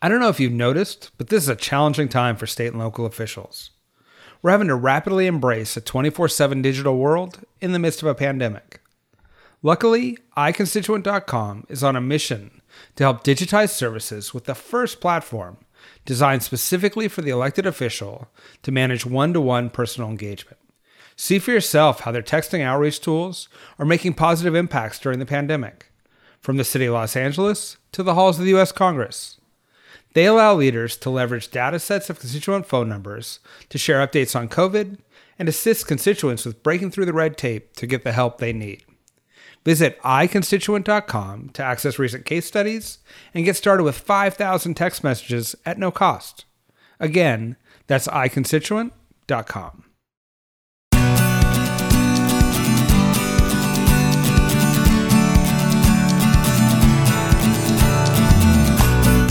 I don't know if you've noticed, but this is a challenging time for state and local officials. We're having to rapidly embrace a 24 7 digital world in the midst of a pandemic. Luckily, iConstituent.com is on a mission to help digitize services with the first platform designed specifically for the elected official to manage one to one personal engagement. See for yourself how their texting outreach tools are making positive impacts during the pandemic, from the city of Los Angeles to the halls of the U.S. Congress. They allow leaders to leverage data sets of constituent phone numbers to share updates on COVID and assist constituents with breaking through the red tape to get the help they need. Visit iconstituent.com to access recent case studies and get started with 5,000 text messages at no cost. Again, that's iconstituent.com.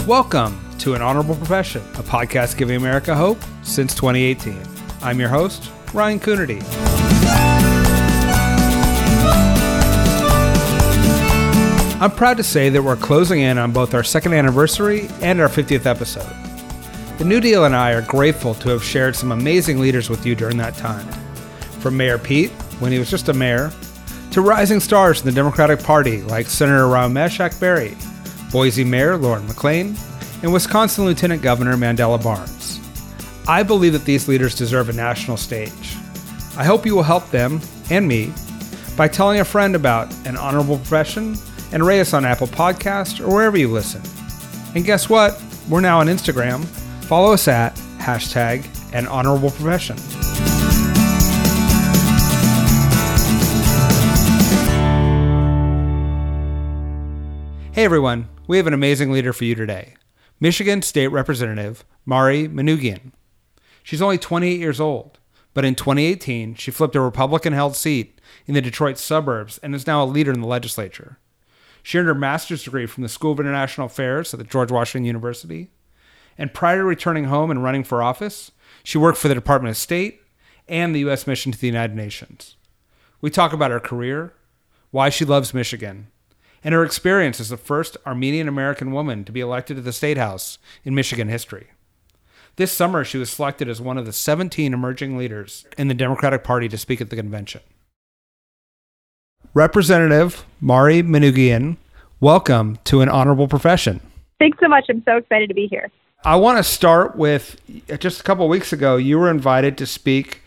Welcome to An Honorable Profession, a podcast giving America hope since 2018. I'm your host, Ryan Coonerty. I'm proud to say that we're closing in on both our second anniversary and our 50th episode. The New Deal and I are grateful to have shared some amazing leaders with you during that time. From Mayor Pete, when he was just a mayor, to rising stars in the Democratic Party like Senator Raumesh Akbari, Boise Mayor Lauren McLean, and Wisconsin Lieutenant Governor Mandela Barnes. I believe that these leaders deserve a national stage. I hope you will help them and me by telling a friend about an honorable profession and rate us on Apple Podcast or wherever you listen. And guess what? We're now on Instagram. Follow us at hashtag an honorable profession. Hey everyone, we have an amazing leader for you today. Michigan State Representative Mari Manoogian. She's only 28 years old, but in 2018, she flipped a Republican held seat in the Detroit suburbs and is now a leader in the legislature. She earned her master's degree from the School of International Affairs at the George Washington University. And prior to returning home and running for office, she worked for the Department of State and the U.S. mission to the United Nations. We talk about her career, why she loves Michigan, and her experience as the first Armenian American woman to be elected to the State House in Michigan history. This summer, she was selected as one of the 17 emerging leaders in the Democratic Party to speak at the convention. Representative Mari Manoogian, welcome to an honorable profession. Thanks so much. I'm so excited to be here. I want to start with just a couple of weeks ago, you were invited to speak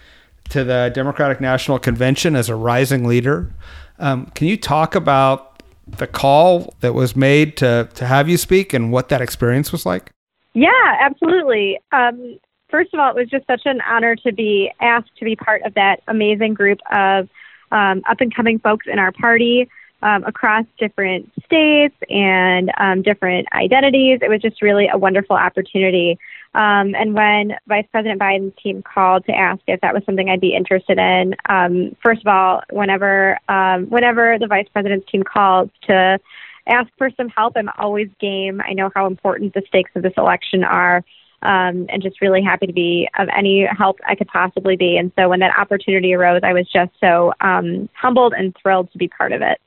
to the Democratic National Convention as a rising leader. Um, can you talk about the call that was made to to have you speak and what that experience was like? Yeah, absolutely. Um, first of all, it was just such an honor to be asked to be part of that amazing group of um, up and coming folks in our party um, across different states and um, different identities. It was just really a wonderful opportunity. Um, and when Vice President Biden's team called to ask if that was something I'd be interested in, um, first of all, whenever um, whenever the Vice President's team calls to ask for some help, I'm always game. I know how important the stakes of this election are. Um, and just really happy to be of any help I could possibly be. And so when that opportunity arose, I was just so um, humbled and thrilled to be part of it.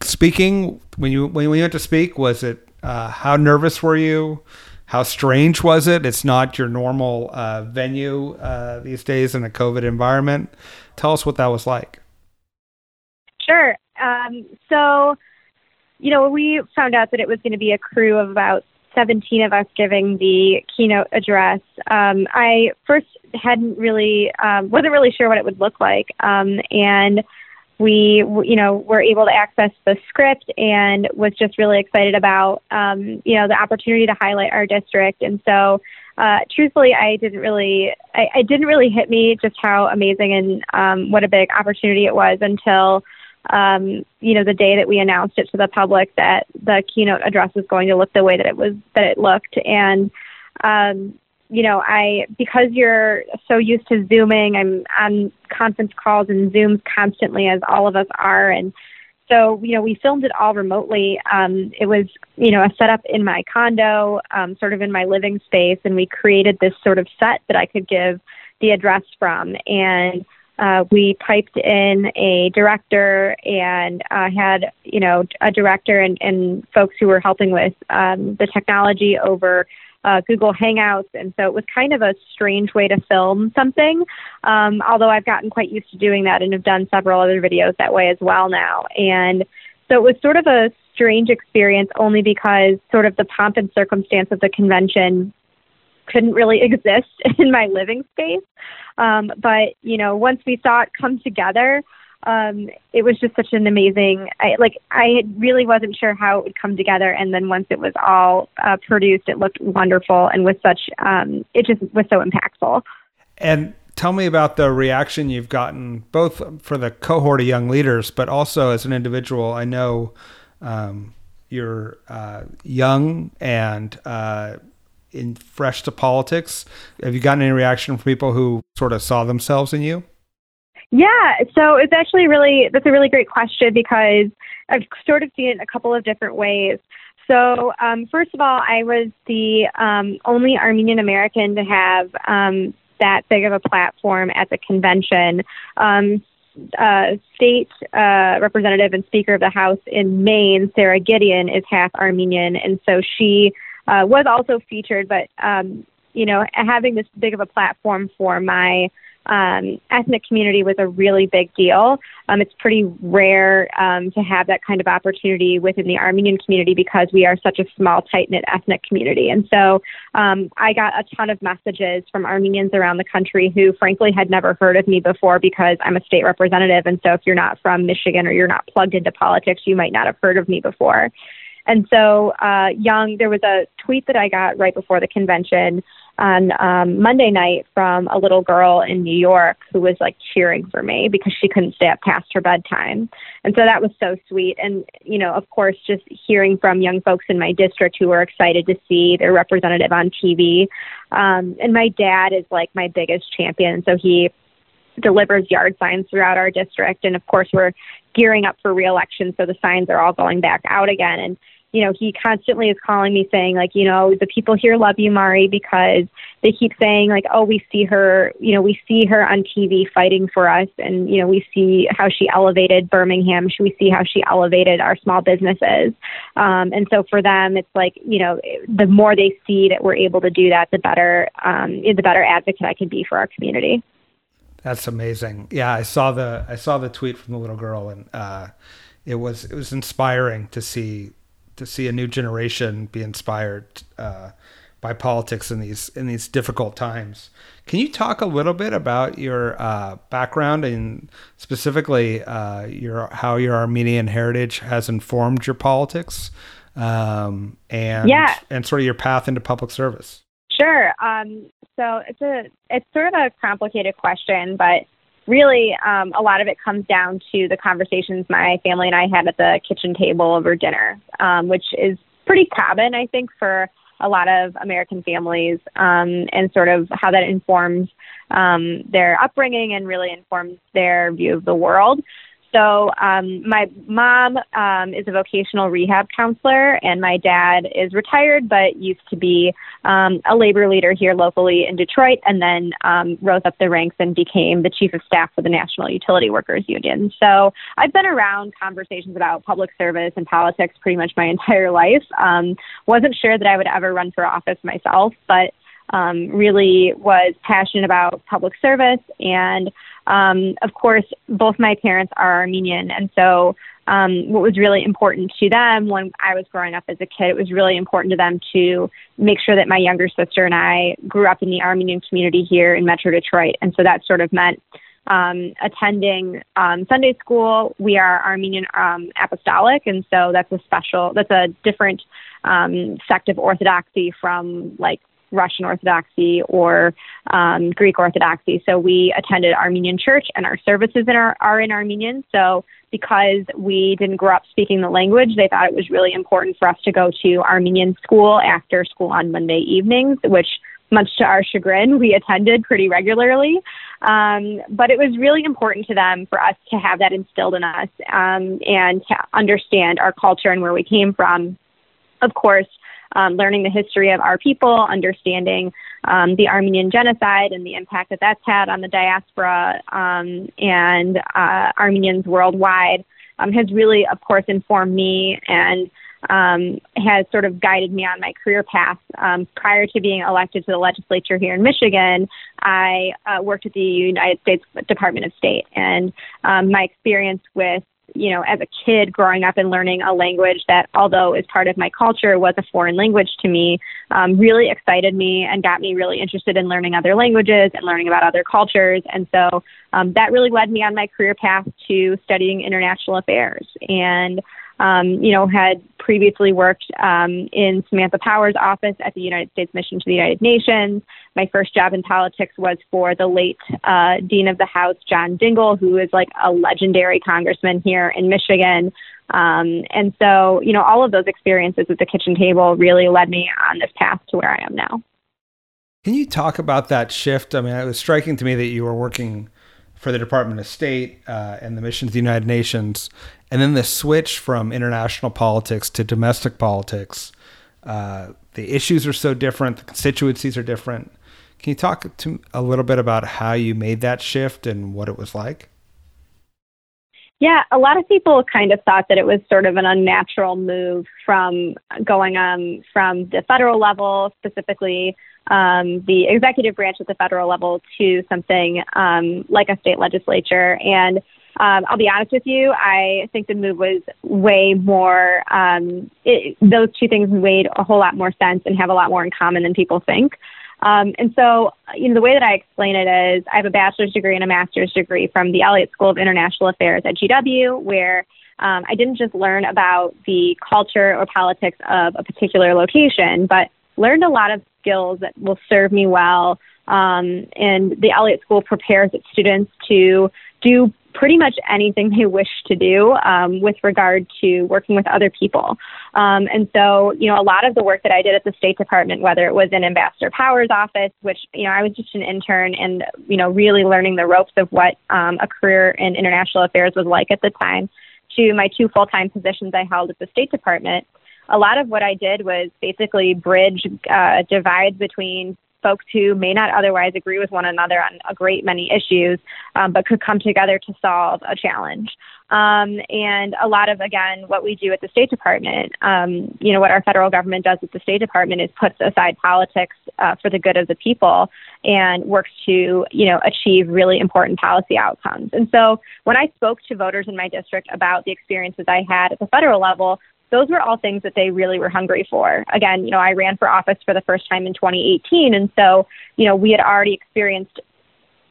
Speaking when you when you went to speak, was it uh, how nervous were you? How strange was it? It's not your normal uh, venue uh, these days in a COVID environment. Tell us what that was like. Sure. Um, so, you know, we found out that it was going to be a crew of about 17 of us giving the keynote address, um, I first hadn't really, um, wasn't really sure what it would look like. Um, and we, you know, were able to access the script and was just really excited about, um, you know, the opportunity to highlight our district. And so, uh, truthfully, I didn't really, I, didn't really hit me just how amazing and um, what a big opportunity it was until um, you know, the day that we announced it to the public that the keynote address was going to look the way that it was that it looked. And um, you know, I because you're so used to zooming, I'm on conference calls and Zooms constantly, as all of us are, and so you know, we filmed it all remotely. Um, it was you know a setup in my condo, um, sort of in my living space, and we created this sort of set that I could give the address from, and uh, we piped in a director and uh, had you know a director and, and folks who were helping with um, the technology over uh, Google Hangouts, and so it was kind of a strange way to film something. Um, although I've gotten quite used to doing that and have done several other videos that way as well now. And so it was sort of a strange experience only because sort of the pomp and circumstance of the convention couldn't really exist in my living space. Um, but you know, once we saw it come together, um, it was just such an amazing. I, like I really wasn't sure how it would come together, and then once it was all uh, produced, it looked wonderful and was such. Um, it just was so impactful. And tell me about the reaction you've gotten, both for the cohort of young leaders, but also as an individual. I know um, you're uh, young and uh, in fresh to politics. Have you gotten any reaction from people who sort of saw themselves in you? Yeah, so it's actually really that's a really great question because I've sort of seen it in a couple of different ways. So, um, first of all, I was the um, only Armenian American to have um, that big of a platform at the convention. Um, uh, state uh, representative and Speaker of the House in Maine, Sara Gideon, is half Armenian, and so she uh, was also featured. But um, you know, having this big of a platform for my um, ethnic community was a really big deal. Um, it's pretty rare um, to have that kind of opportunity within the Armenian community because we are such a small, tight knit ethnic community. And so um, I got a ton of messages from Armenians around the country who, frankly, had never heard of me before because I'm a state representative. And so if you're not from Michigan or you're not plugged into politics, you might not have heard of me before. And so, uh, young, there was a tweet that I got right before the convention on um, Monday night from a little girl in New York who was like cheering for me because she couldn't stay up past her bedtime. And so that was so sweet. And, you know, of course, just hearing from young folks in my district who were excited to see their representative on TV. Um, and my dad is like my biggest champion. So he delivers yard signs throughout our district. And of course, we're gearing up for reelection. So the signs are all going back out again. And you know, he constantly is calling me saying, like, you know, the people here love you, Mari, because they keep saying, like, oh, we see her, you know, we see her on TV fighting for us. And, you know, we see how she elevated Birmingham. We see how she elevated our small businesses. Um, and so for them, it's like, you know, the more they see that we're able to do that, the better, um, the better advocate I can be for our community. That's amazing. Yeah, I saw the I saw the tweet from the little girl, and uh, it was it was inspiring to see to see a new generation be inspired uh, by politics in these in these difficult times. Can you talk a little bit about your uh, background and specifically uh, your how your Armenian heritage has informed your politics um, and yeah. and sort of your path into public service? Sure. Um, so it's a it's sort of a complicated question, but really, um, a lot of it comes down to the conversations my family and I had at the kitchen table over dinner, um, which is pretty common, I think, for a lot of American families, um, and sort of how that informs um, their upbringing and really informs their view of the world. So um, my mom um, is a vocational rehab counselor, and my dad is retired, but used to be um, a labor leader here locally in Detroit, and then um, rose up the ranks and became the chief of staff for the National Utility Workers Union. So I've been around conversations about public service and politics pretty much my entire life. Um, wasn't sure that I would ever run for office myself, but um, really was passionate about public service. And um, of course, both my parents are Armenian, and so um, what was really important to them when I was growing up as a kid, it was really important to them to make sure that my younger sister and I grew up in the Armenian community here in Metro Detroit, and so that sort of meant um, attending um, Sunday school. We are Armenian um, Apostolic, and so that's a special, that's a different um, sect of Orthodoxy from like Russian Orthodoxy or um, Greek Orthodoxy. So we attended Armenian church, and our services in our, are in Armenian. So because we didn't grow up speaking the language, they thought it was really important for us to go to Armenian school after school on Monday evenings, which much to our chagrin, we attended pretty regularly. Um, but it was really important to them for us to have that instilled in us um, and to understand our culture and where we came from. Of course, um, learning the history of our people, understanding um, the Armenian genocide and the impact that that's had on the diaspora um, and uh, Armenians worldwide um, has really, of course, informed me and um, has sort of guided me on my career path. Um, prior to being elected to the legislature here in Michigan, I uh, worked at the United States Department of State, and um, my experience with you know, as a kid growing up and learning a language that, although is part of my culture, was a foreign language to me, um, really excited me and got me really interested in learning other languages and learning about other cultures. And so um, that really led me on my career path to studying international affairs. And um, you know, had previously worked um, in Samantha Power's office at the United States Mission to the United Nations. My first job in politics was for the late uh, Dean of the House, John Dingell, who is like a legendary congressman here in Michigan. Um, and so, you know, all of those experiences at the kitchen table really led me on this path to where I am now. Can you talk about that shift? I mean, it was striking to me that you were working for the Department of State uh, and the mission to the United Nations, and then the switch from international politics to domestic politics. Uh, the issues are so different, the constituencies are different. Can you talk to a little bit about how you made that shift and what it was like? Yeah, a lot of people kind of thought that it was sort of an unnatural move from going um, from the federal level, specifically um, the executive branch at the federal level, to something um, like a state legislature. And um, I'll be honest with you, I think the move was way more, um, it, those two things made a whole lot more sense and have a lot more in common than people think. Um, and so, you know, the way that I explain it is I have a bachelor's degree and a master's degree from the Elliott School of International Affairs at GW, where um, I didn't just learn about the culture or politics of a particular location, but learned a lot of skills that will serve me well. Um, and the Elliott School prepares its students to do pretty much anything they wish to do um, with regard to working with other people. Um, and so, you know, a lot of the work that I did at the State Department, whether it was in Ambassador Power's office, which, you know, I was just an intern and, you know, really learning the ropes of what um, a career in international affairs was like at the time, to my two full time positions I held at the State Department. A lot of what I did was basically bridge uh, divides between folks who may not otherwise agree with one another on a great many issues, um, but could come together to solve a challenge. Um, and a lot of, again, what we do at the State Department, um, you know, what our federal government does at the State Department is puts aside politics uh, for the good of the people and works to, you know, achieve really important policy outcomes. And so when I spoke to voters in my district about the experiences I had at the federal level, those were all things that they really were hungry for. Again, you know, I ran for office for the first time in 2018, and so, you know, we had already experienced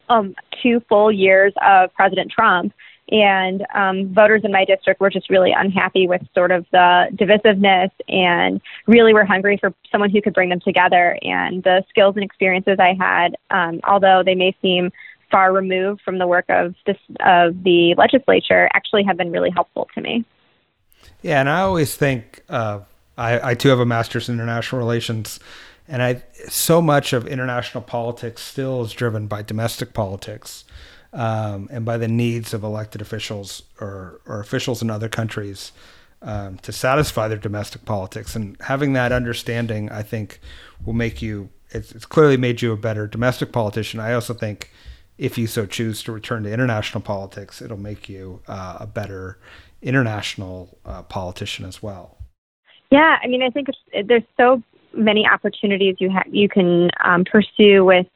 um, two full years of President Trump, and um, voters in my district were just really unhappy with sort of the divisiveness and really were hungry for someone who could bring them together. And the skills and experiences I had, um, although they may seem far removed from the work of this of the legislature, actually have been really helpful to me. Yeah, and I always think uh, I, I too have a master's in international relations, and I so much of international politics still is driven by domestic politics. Um, and by the needs of elected officials or, or officials in other countries um, to satisfy their domestic politics. And having that understanding, I think, will make you, it's, it's, clearly made you a better domestic politician. I also think if you so choose to return to international politics, it'll make you uh, a better international uh, politician as well. Yeah, I mean, I think there's so many opportunities you ha- you can um, pursue with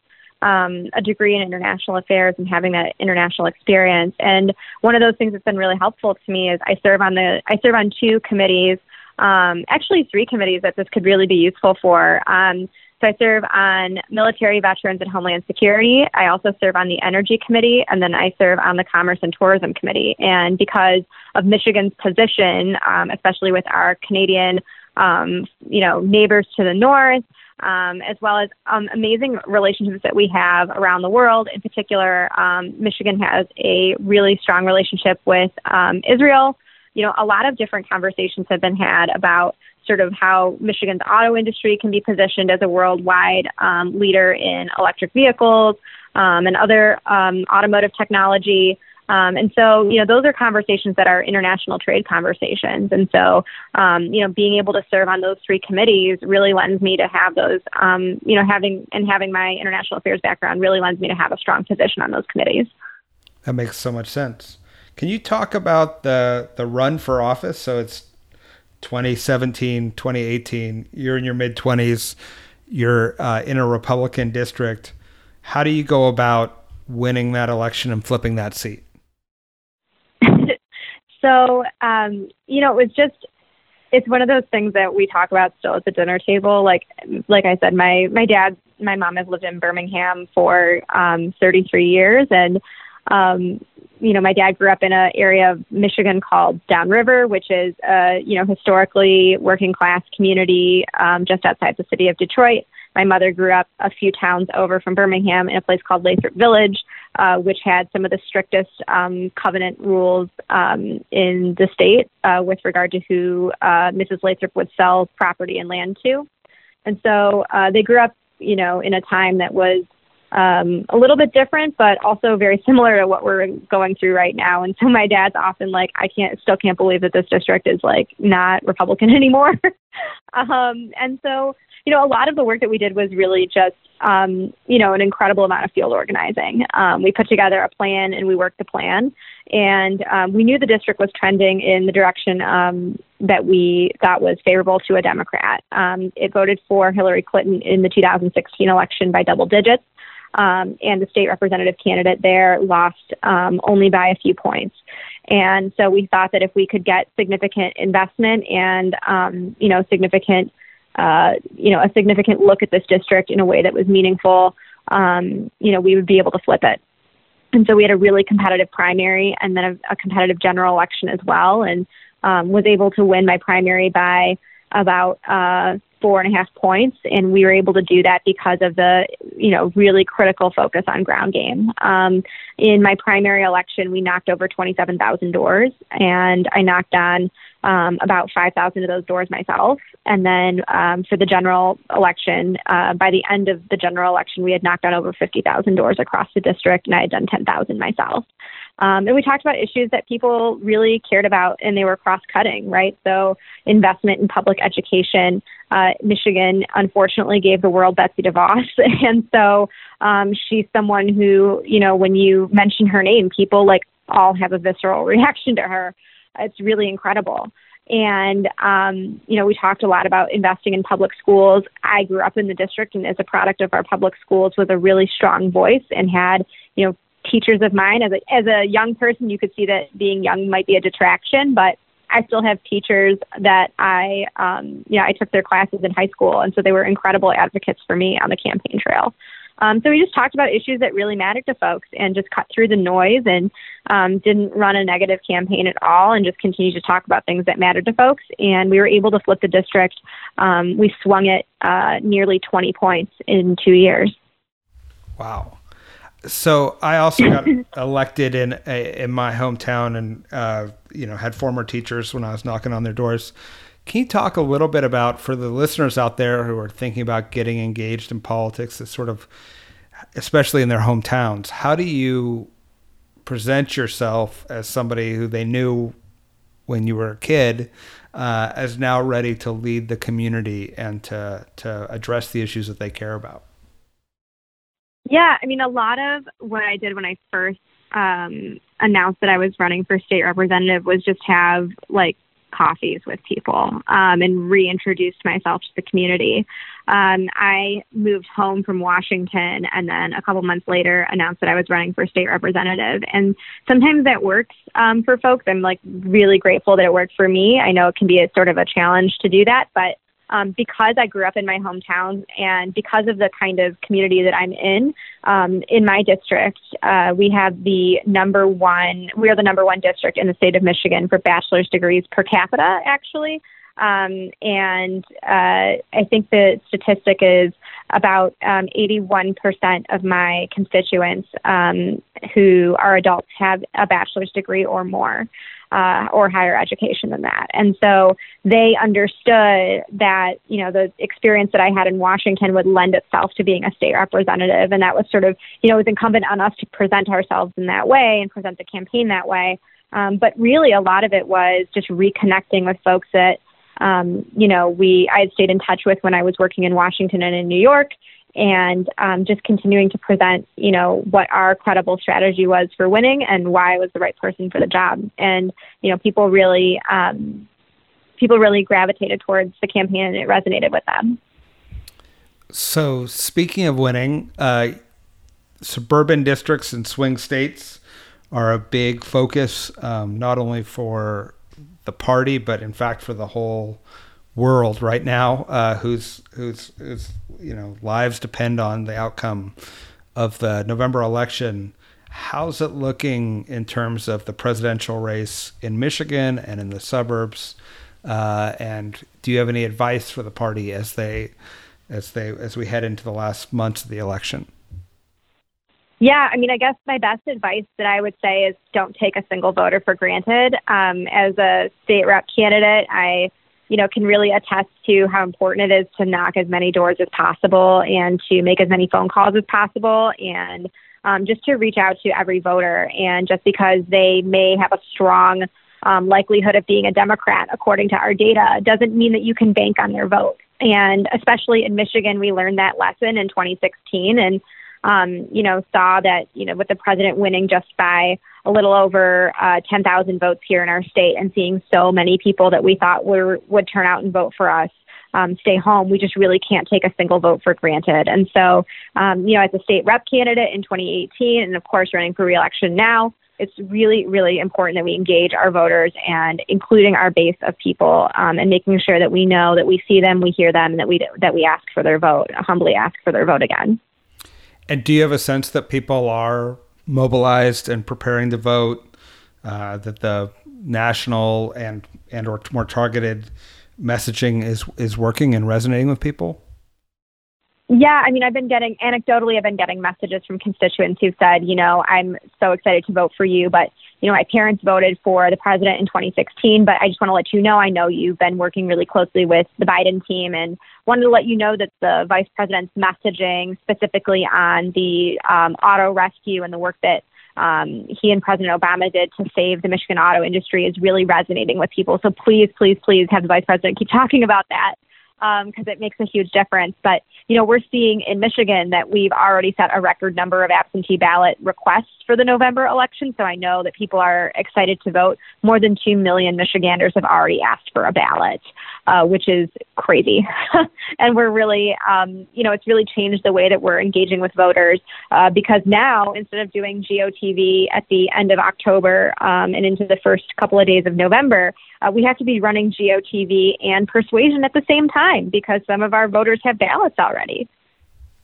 um, a degree in international affairs and having that international experience. And one of those things that's been really helpful to me is I serve on the I serve on two committees, um, actually three committees that this could really be useful for. Um, so I serve on military veterans and homeland security. I also serve on the energy committee, and then I serve on the commerce and tourism committee. And because of Michigan's position, um, especially with our Canadian, um, you know, neighbors to the north, um, as well as um, amazing relationships that we have around the world. In particular, um, Michigan has a really strong relationship with um, Israel. You know, a lot of different conversations have been had about sort of how Michigan's auto industry can be positioned as a worldwide um, leader in electric vehicles um, and other um, automotive technology. Um, and so, you know, those are conversations that are international trade conversations. And so, um, you know, being able to serve on those three committees really lends me to have those, um, you know, having and having my international affairs background really lends me to have a strong position on those committees. That makes so much sense. Can you talk about the the run for office? So it's 2017, 2018. You're in your mid 20s. You're uh, in a Republican district. How do you go about winning that election and flipping that seat? So, um, you know, it was just it's one of those things that we talk about still at the dinner table. Like, like I said, my my dad, my mom has lived in Birmingham for um, 33 years, and um, you know, my dad grew up in an area of Michigan called Downriver, which is a you know historically working class community um, just outside the city of Detroit. My mother grew up a few towns over from Birmingham in a place called Lathrop Village, uh, which had some of the strictest um, covenant rules um, in the state uh, with regard to who uh, Mrs. Lathrop would sell property and land to. And so uh, they grew up, you know, in a time that was um, a little bit different, but also very similar to what we're going through right now. And so my dad's often like, I can't, still can't believe that this district is like not Republican anymore. um, and so you know, a lot of the work that we did was really just, um, you know, an incredible amount of field organizing. Um, we put together a plan and we worked the plan, and um, we knew the district was trending in the direction um, that we thought was favorable to a Democrat. Um, it voted for Hillary Clinton in the 2016 election by double digits. Um, and the state representative candidate there lost um, only by a few points. And so we thought that if we could get significant investment and, um, you know, significant uh, you know, a significant look at this district in a way that was meaningful, um, you know, we would be able to flip it. And so we had a really competitive primary and then a, a competitive general election as well, and um, was able to win my primary by about uh, four and a half points, and we were able to do that because of the you know really critical focus on ground game. Um, in my primary election, we knocked over 27,000 doors, and I knocked on um, about 5,000 of those doors myself. And then um, for the general election, uh, by the end of the general election, we had knocked on over 50,000 doors across the district, and I had done 10,000 myself. Um, and we talked about issues that people really cared about, and they were cross cutting, right? So, investment in public education. Uh, Michigan unfortunately gave the world Betsy DeVos. and so, um, she's someone who, you know, when you mention her name, people like all have a visceral reaction to her. It's really incredible. And, um, you know, we talked a lot about investing in public schools. I grew up in the district and as a product of our public schools with a really strong voice and had, you know, teachers of mine as a, as a young person, you could see that being young might be a detraction, but I still have teachers that I, um, you know, I took their classes in high school. And so they were incredible advocates for me on the campaign trail. Um, so we just talked about issues that really mattered to folks and just cut through the noise and um, didn't run a negative campaign at all and just continued to talk about things that mattered to folks. And we were able to flip the district. Um, we swung it uh, nearly 20 points in two years. Wow. So I also got elected in in my hometown, and uh, you know had former teachers when I was knocking on their doors. Can you talk a little bit about for the listeners out there who are thinking about getting engaged in politics, that sort of, especially in their hometowns, how do you present yourself as somebody who they knew when you were a kid, uh, as now ready to lead the community and to to address the issues that they care about? Yeah, I mean, a lot of what I did when I first um, announced that I was running for state representative was just have like coffees with people um, and reintroduced myself to the community. Um, I moved home from Washington and then a couple months later announced that I was running for state representative. And sometimes that works um, for folks. I'm like really grateful that it worked for me. I know it can be a sort of a challenge to do that, but um, because I grew up in my hometown and because of the kind of community that I'm in, um, in my district, uh, we have the number one, we are the number one district in the state of Michigan for bachelor's degrees per capita, actually. Um, and uh, I think the statistic is about um, 81% of my constituents um, who are adults have a bachelor's degree or more. Uh, or higher education than that. And so they understood that, you know, the experience that I had in Washington would lend itself to being a state representative. And that was sort of, you know, it was incumbent on us to present ourselves in that way and present the campaign that way. Um, but really, a lot of it was just reconnecting with folks that, um, you know, we I had stayed in touch with when I was working in Washington and in New York, and um, just continuing to present, you know, what our credible strategy was for winning and why I was the right person for the job. And you know, people really, um, people really gravitated towards the campaign, and it resonated with them. So, speaking of winning, uh, suburban districts and swing states are a big focus, um, not only for the party, but in fact for the whole world right now, uh, whose whose whose you know lives depend on the outcome of the November election. How's it looking in terms of the presidential race in Michigan and in the suburbs? Uh, and do you have any advice for the party as they as they as we head into the last months of the election? Yeah, I mean, I guess my best advice that I would say is don't take a single voter for granted. Um, as a state rep candidate, I, you know, can really attest to how important it is to knock as many doors as possible and to make as many phone calls as possible and um, just to reach out to every voter. And just because they may have a strong um, likelihood of being a Democrat, according to our data, doesn't mean that you can bank on their vote. And especially in Michigan, we learned that lesson in 2016. And um, you know, saw that, you know, with the president winning just by a little over uh, 10,000 votes here in our state and seeing so many people that we thought were, would turn out and vote for us um, stay home, we just really can't take a single vote for granted. And so, um, you know, as a state rep candidate in 2018 and of course running for reelection now, it's really, really important that we engage our voters and including our base of people um, and making sure that we know that we see them, we hear them, and that we that we ask for their vote, humbly ask for their vote again. And do you have a sense that people are mobilized and preparing to vote? Uh, that the national and and or more targeted messaging is is working and resonating with people? Yeah, I mean, I've been getting anecdotally, I've been getting messages from constituents who've said, you know, I'm so excited to vote for you, but you know, my parents voted for the president in 2016, but I just want to let you know, I know you've been working really closely with the Biden team and wanted to let you know that the vice president's messaging specifically on the um, auto rescue and the work that um, he and President Obama did to save the Michigan auto industry is really resonating with people. So please, please, please have the vice president keep talking about that because um, it makes a huge difference. But you know, we're seeing in Michigan that we've already set a record number of absentee ballot requests for the November election. So I know that people are excited to vote. More than 2 million Michiganders have already asked for a ballot, uh, which is crazy. and we're really, um, you know, it's really changed the way that we're engaging with voters uh, because now instead of doing GOTV at the end of October um, and into the first couple of days of November, uh, we have to be running GOTV and persuasion at the same time because some of our voters have ballots already.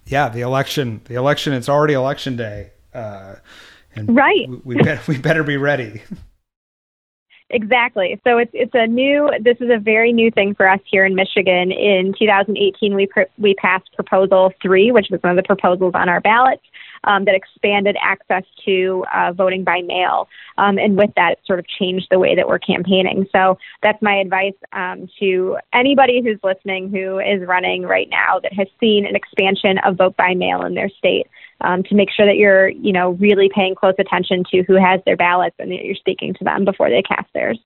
Yeah, the election, the election, it's already election day. Uh, and right. We, we, better, we better be ready. Exactly. So it's it's a new. This is a very new thing for us here in Michigan. In 2018, we pr- we passed Proposal Three, which was one of the proposals on our ballot um, that expanded access to uh, voting by mail. Um, and with that, it sort of changed the way that we're campaigning. So that's my advice um, to anybody who's listening who is running right now that has seen an expansion of vote by mail in their state um, to make sure that you're, you know, really paying close attention to who has their ballots and that you're speaking to them before they cast theirs.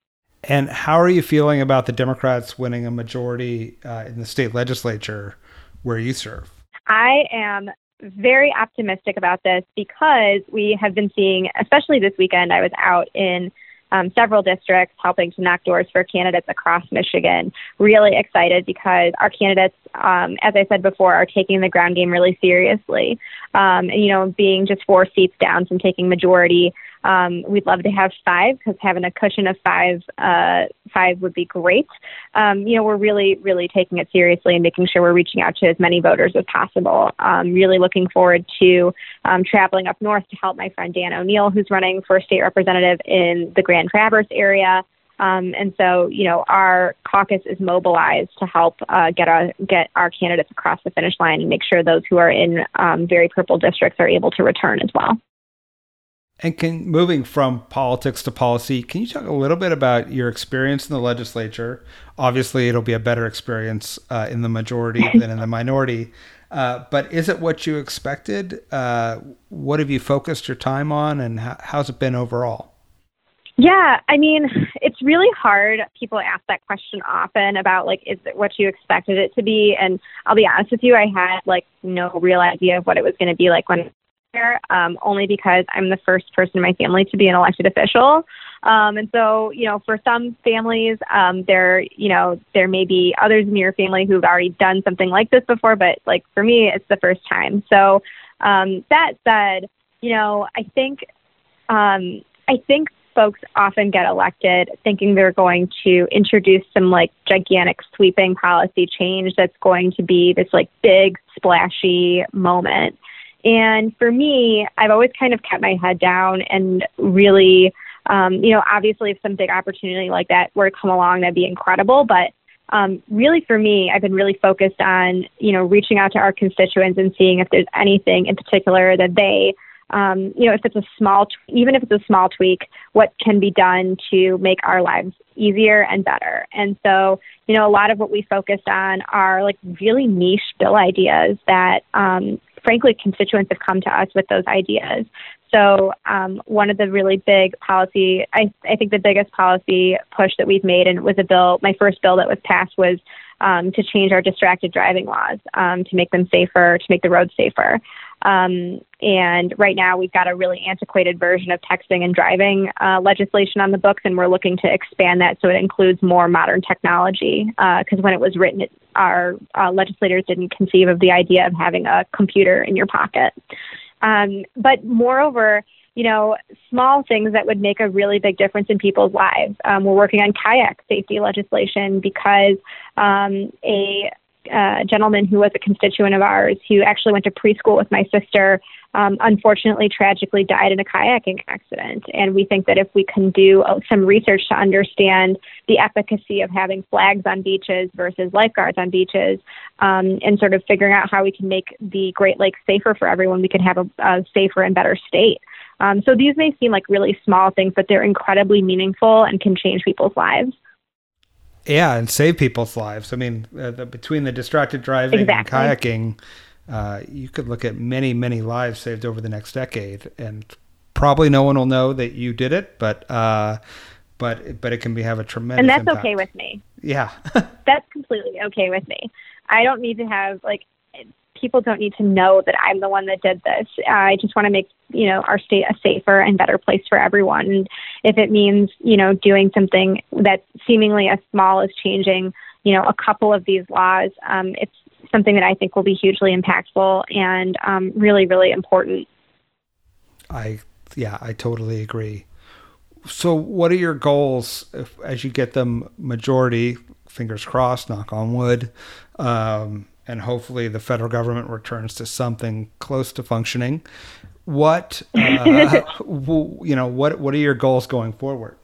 And how are you feeling about the Democrats winning a majority uh, in the state legislature where you serve? I am very optimistic about this because we have been seeing, especially this weekend, I was out in um, several districts helping to knock doors for candidates across Michigan. Really excited because our candidates, um, as I said before, are taking the ground game really seriously. Um, and, you know, being just four seats down from taking majority um, we'd love to have five because having a cushion of five, uh, five would be great. Um, you know, we're really, really taking it seriously and making sure we're reaching out to as many voters as possible. Um, really looking forward to um, traveling up north to help my friend Dan O'Neil, who's running for state representative in the Grand Traverse area. Um, and so, you know, our caucus is mobilized to help uh, get our get our candidates across the finish line and make sure those who are in um, very purple districts are able to return as well. And can moving from politics to policy, can you talk a little bit about your experience in the legislature? Obviously, it'll be a better experience uh, in the majority than in the minority. Uh, but is it what you expected? Uh, what have you focused your time on, and how, how's it been overall? Yeah, I mean, it's really hard. People ask that question often about like, is it what you expected it to be? And I'll be honest with you, I had like no real idea of what it was going to be like when there, um, only because I'm the first person in my family to be an elected official. Um, and so, you know, for some families, um, there, you know, there may be others in your family who've already done something like this before, but like for me, it's the first time. So, um, that said, you know, I think, um, I think folks often get elected thinking they're going to introduce some like gigantic sweeping policy change that's going to be this like big splashy moment. And for me, I've always kind of kept my head down and really, um, you know, obviously if some big opportunity like that were to come along, that'd be incredible. But um, really for me, I've been really focused on, you know, reaching out to our constituents and seeing if there's anything in particular that they, um, you know, if it's a small, even if it's a small tweak, what can be done to make our lives easier and better. And so, you know, a lot of what we focused on are like really niche bill ideas that um, frankly, constituents have come to us with those ideas. So um, one of the really big policy, I, I think the biggest policy push that we've made, and it was a bill, my first bill that was passed was um, to change our distracted driving laws um, to make them safer, to make the roads safer. Um, and right now we've got a really antiquated version of texting and driving uh, legislation on the books, and we're looking to expand that so it includes more modern technology. Because uh, when it was written, it, our uh, legislators didn't conceive of the idea of having a computer in your pocket. Um, but moreover, you know, small things that would make a really big difference in people's lives. Um, we're working on kayak safety legislation because um, a uh, gentleman who was a constituent of ours who actually went to preschool with my sister um, unfortunately tragically died in a kayaking accident. And we think that if we can do uh, some research to understand the efficacy of having flags on beaches versus lifeguards on beaches, um, and sort of figuring out how we can make the Great Lakes safer for everyone, we can have a, a safer and better state. Um, so these may seem like really small things, but they're incredibly meaningful and can change people's lives. Yeah, and save people's lives. I mean, uh, the, between the distracted driving exactly. and kayaking, uh, you could look at many, many lives saved over the next decade, and probably no one will know that you did it, but uh, but but it can be have a tremendous. And that's impact. okay with me. Yeah, that's completely okay with me. I don't need to have like people don't need to know that I'm the one that did this. I just want to make you know our state a safer and better place for everyone. And if it means you know doing something that's seemingly as small as changing you know a couple of these laws, um, it's something that I think will be hugely impactful and um, really, really important. I yeah, I totally agree. So, what are your goals if, as you get them majority? Fingers crossed, knock on wood, um, and hopefully the federal government returns to something close to functioning. What uh, you know? What what are your goals going forward?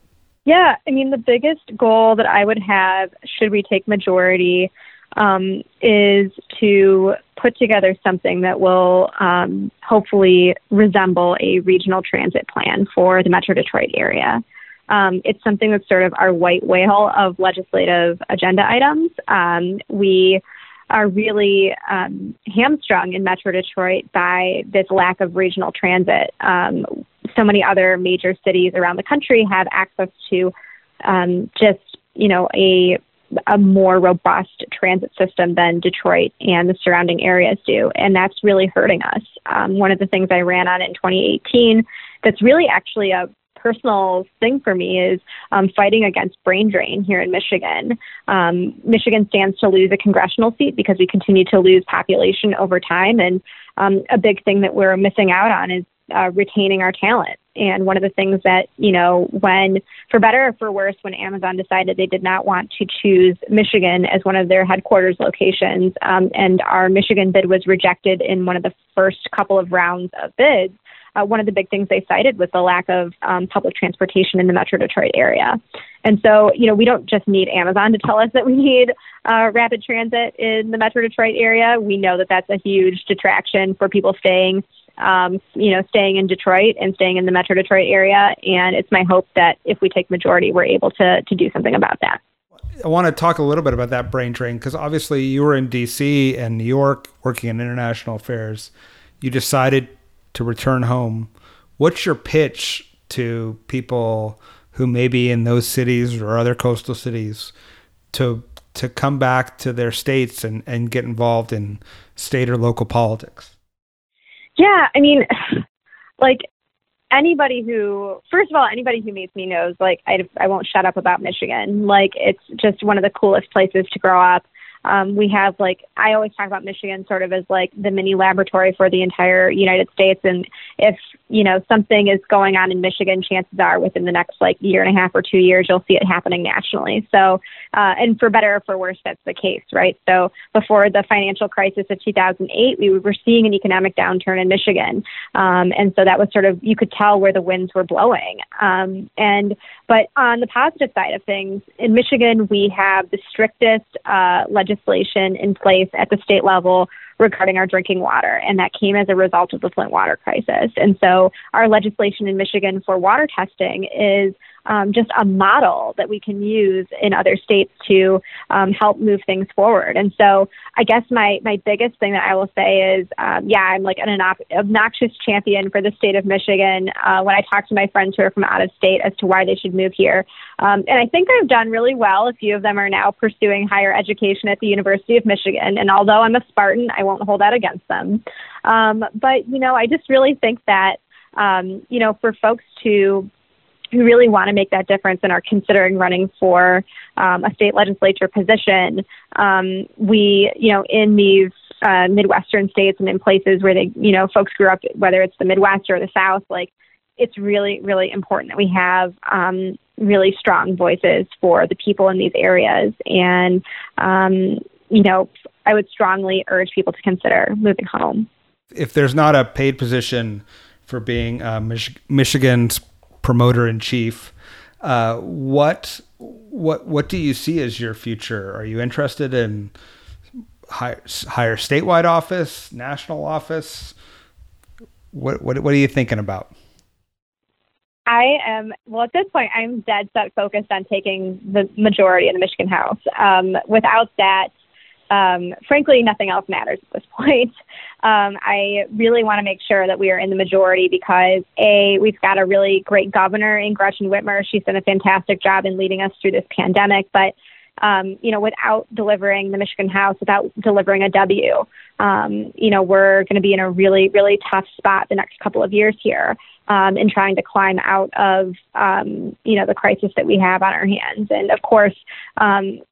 Yeah, I mean, the biggest goal that I would have, should we take majority, um, is to put together something that will um, hopefully resemble a regional transit plan for the Metro Detroit area. Um, it's something that's sort of our white whale of legislative agenda items. Um, we are really um, hamstrung in Metro Detroit by this lack of regional transit. Um, so many other major cities around the country have access to um, just you know a a more robust transit system than Detroit and the surrounding areas do, and that's really hurting us. Um, one of the things I ran on in 2018 that's really actually a personal thing for me is um, fighting against brain drain here in Michigan. Um, Michigan stands to lose a congressional seat because we continue to lose population over time, and um, a big thing that we're missing out on is uh, retaining our talent. And one of the things that, you know, when, for better or for worse, when Amazon decided they did not want to choose Michigan as one of their headquarters locations, um, and our Michigan bid was rejected in one of the first couple of rounds of bids, uh, one of the big things they cited was the lack of um, public transportation in the Metro Detroit area. And so, you know, we don't just need Amazon to tell us that we need uh, rapid transit in the Metro Detroit area. We know that that's a huge detraction for people staying um, you know, staying in Detroit and staying in the Metro Detroit area. And it's my hope that if we take majority, we're able to to do something about that. I want to talk a little bit about that brain drain because obviously you were in D.C. and New York working in international affairs. You decided to return home. What's your pitch to people who may be in those cities or other coastal cities to to come back to their states and, and get involved in state or local politics? Yeah, I mean, like anybody who, first of all, anybody who meets me knows, like, I, I won't shut up about Michigan. Like, it's just one of the coolest places to grow up. Um, we have like I always talk about Michigan sort of as like the mini laboratory for the entire United States, and if you know something is going on in Michigan, chances are within the next like year and a half or two years, you'll see it happening nationally. So, uh, and for better or for worse, that's the case, right? So before the financial crisis of 2008, we were seeing an economic downturn in Michigan, um, and so that was sort of you could tell where the winds were blowing. Um, and but on the positive side of things, in Michigan, we have the strictest uh, legislation in place at the state level regarding our drinking water, and that came as a result of the Flint water crisis. And so, our legislation in Michigan for water testing is um, just a model that we can use in other states to um, help move things forward. And so, I guess my my biggest thing that I will say is, um, yeah, I'm like an obnoxious champion for the state of Michigan. Uh, when I talk to my friends who are from out of state as to why they should move here, um, and I think I've done really well. A few of them are now pursuing higher education at the University of Michigan, and although I'm a Spartan, I won't hold that against them. Um, but you know, I just really think that um, you know, for folks to who really want to make that difference and are considering running for um, a state legislature position, um, we, you know, in these uh, Midwestern states and in places where they, you know, folks grew up, whether it's the Midwest or the South, like it's really, really important that we have um, really strong voices for the people in these areas. And, um, you know, I would strongly urge people to consider moving home. If there's not a paid position for being a Mich- Michigan's promoter in chief. Uh, what what what do you see as your future? Are you interested in higher, statewide office, national office? What what what are you thinking about? I am well at this point. I'm dead set focused on taking the majority in the Michigan House. Um, without that, um, frankly, nothing else matters at this point. Um, I really want to make sure that we are in the majority because a we've got a really great governor in Gretchen Whitmer. She's done a fantastic job in leading us through this pandemic, but um, you know, without delivering the Michigan House, without delivering a W, um, you know, we're going to be in a really, really tough spot the next couple of years here um, in trying to climb out of, um, you know, the crisis that we have on our hands. And of course,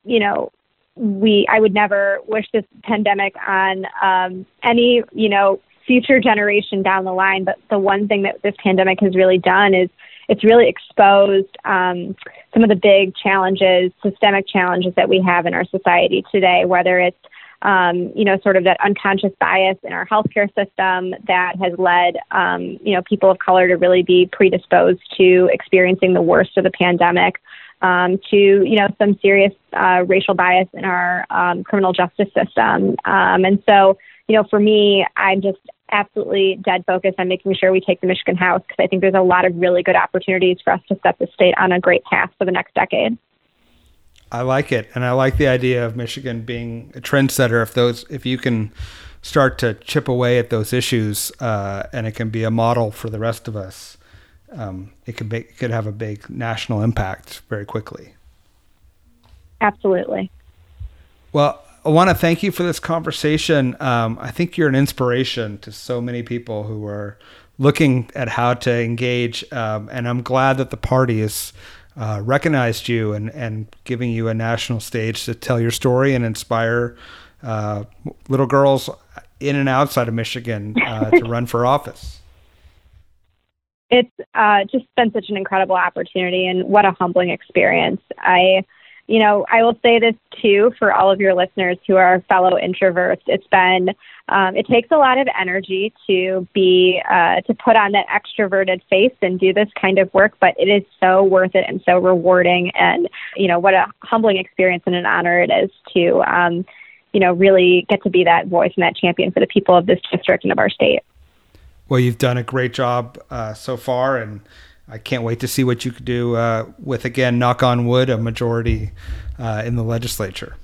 you know, we I would never wish this pandemic on um, any you know future generation down the line. But the one thing that this pandemic has really done is it's really exposed um, some of the big challenges, systemic challenges that we have in our society today. Whether it's um, you know, sort of that unconscious bias in our healthcare system that has led, um, you know, people of color to really be predisposed to experiencing the worst of the pandemic um, to you know some serious uh, racial bias in our um, criminal justice system. Um, and so you know for me, I'm just absolutely dead focused on making sure we take the Michigan House because I think there's a lot of really good opportunities for us to set the state on a great path for the next decade. I like it, and I like the idea of Michigan being a trendsetter. If those, if you can start to chip away at those issues, uh, and it can be a model for the rest of us um, it could be, it could have a big national impact very quickly. Absolutely. Well, I want to thank you for this conversation. Um, I think you're an inspiration to so many people who are looking at how to engage, um, and I'm glad that the party has uh, recognized you and, and giving you a national stage to tell your story and inspire uh, little girls in and outside of Michigan uh, to run for office it's uh, just been such an incredible opportunity and what a humbling experience. I, you know, I will say this too for all of your listeners who are fellow introverts. It's been, um, it takes a lot of energy to be, uh, to put on that extroverted face and do this kind of work, but it is so worth it and so rewarding. And, you know, what a humbling experience and an honor it is to, um, you know, really get to be that voice and that champion for the people of this district and of our state. Well, you've done a great job uh, so far, and I can't wait to see what you could do uh, with, again, knock on wood, a majority uh, in the legislature.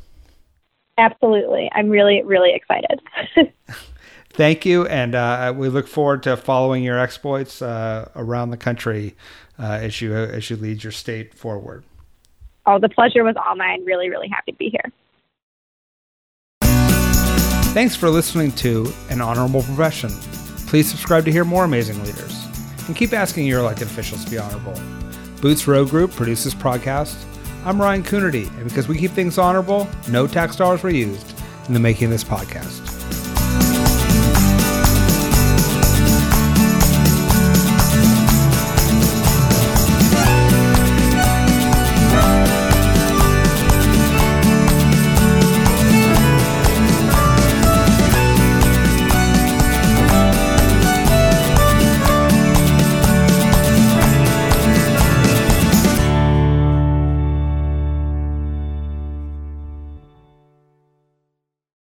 Absolutely. I'm really, really excited. Thank you, and uh, we look forward to following your exploits uh, around the country uh, as you as you lead your state forward. Oh, the pleasure was all mine. Really, really happy to be here. Thanks for listening to An Honorable Profession. Please subscribe to hear more amazing leaders, and keep asking your elected officials to be honorable. Boots Road Group produces podcasts. I'm Ryan Coonerty, and because we keep things honorable, no tax dollars were used in the making of this podcast.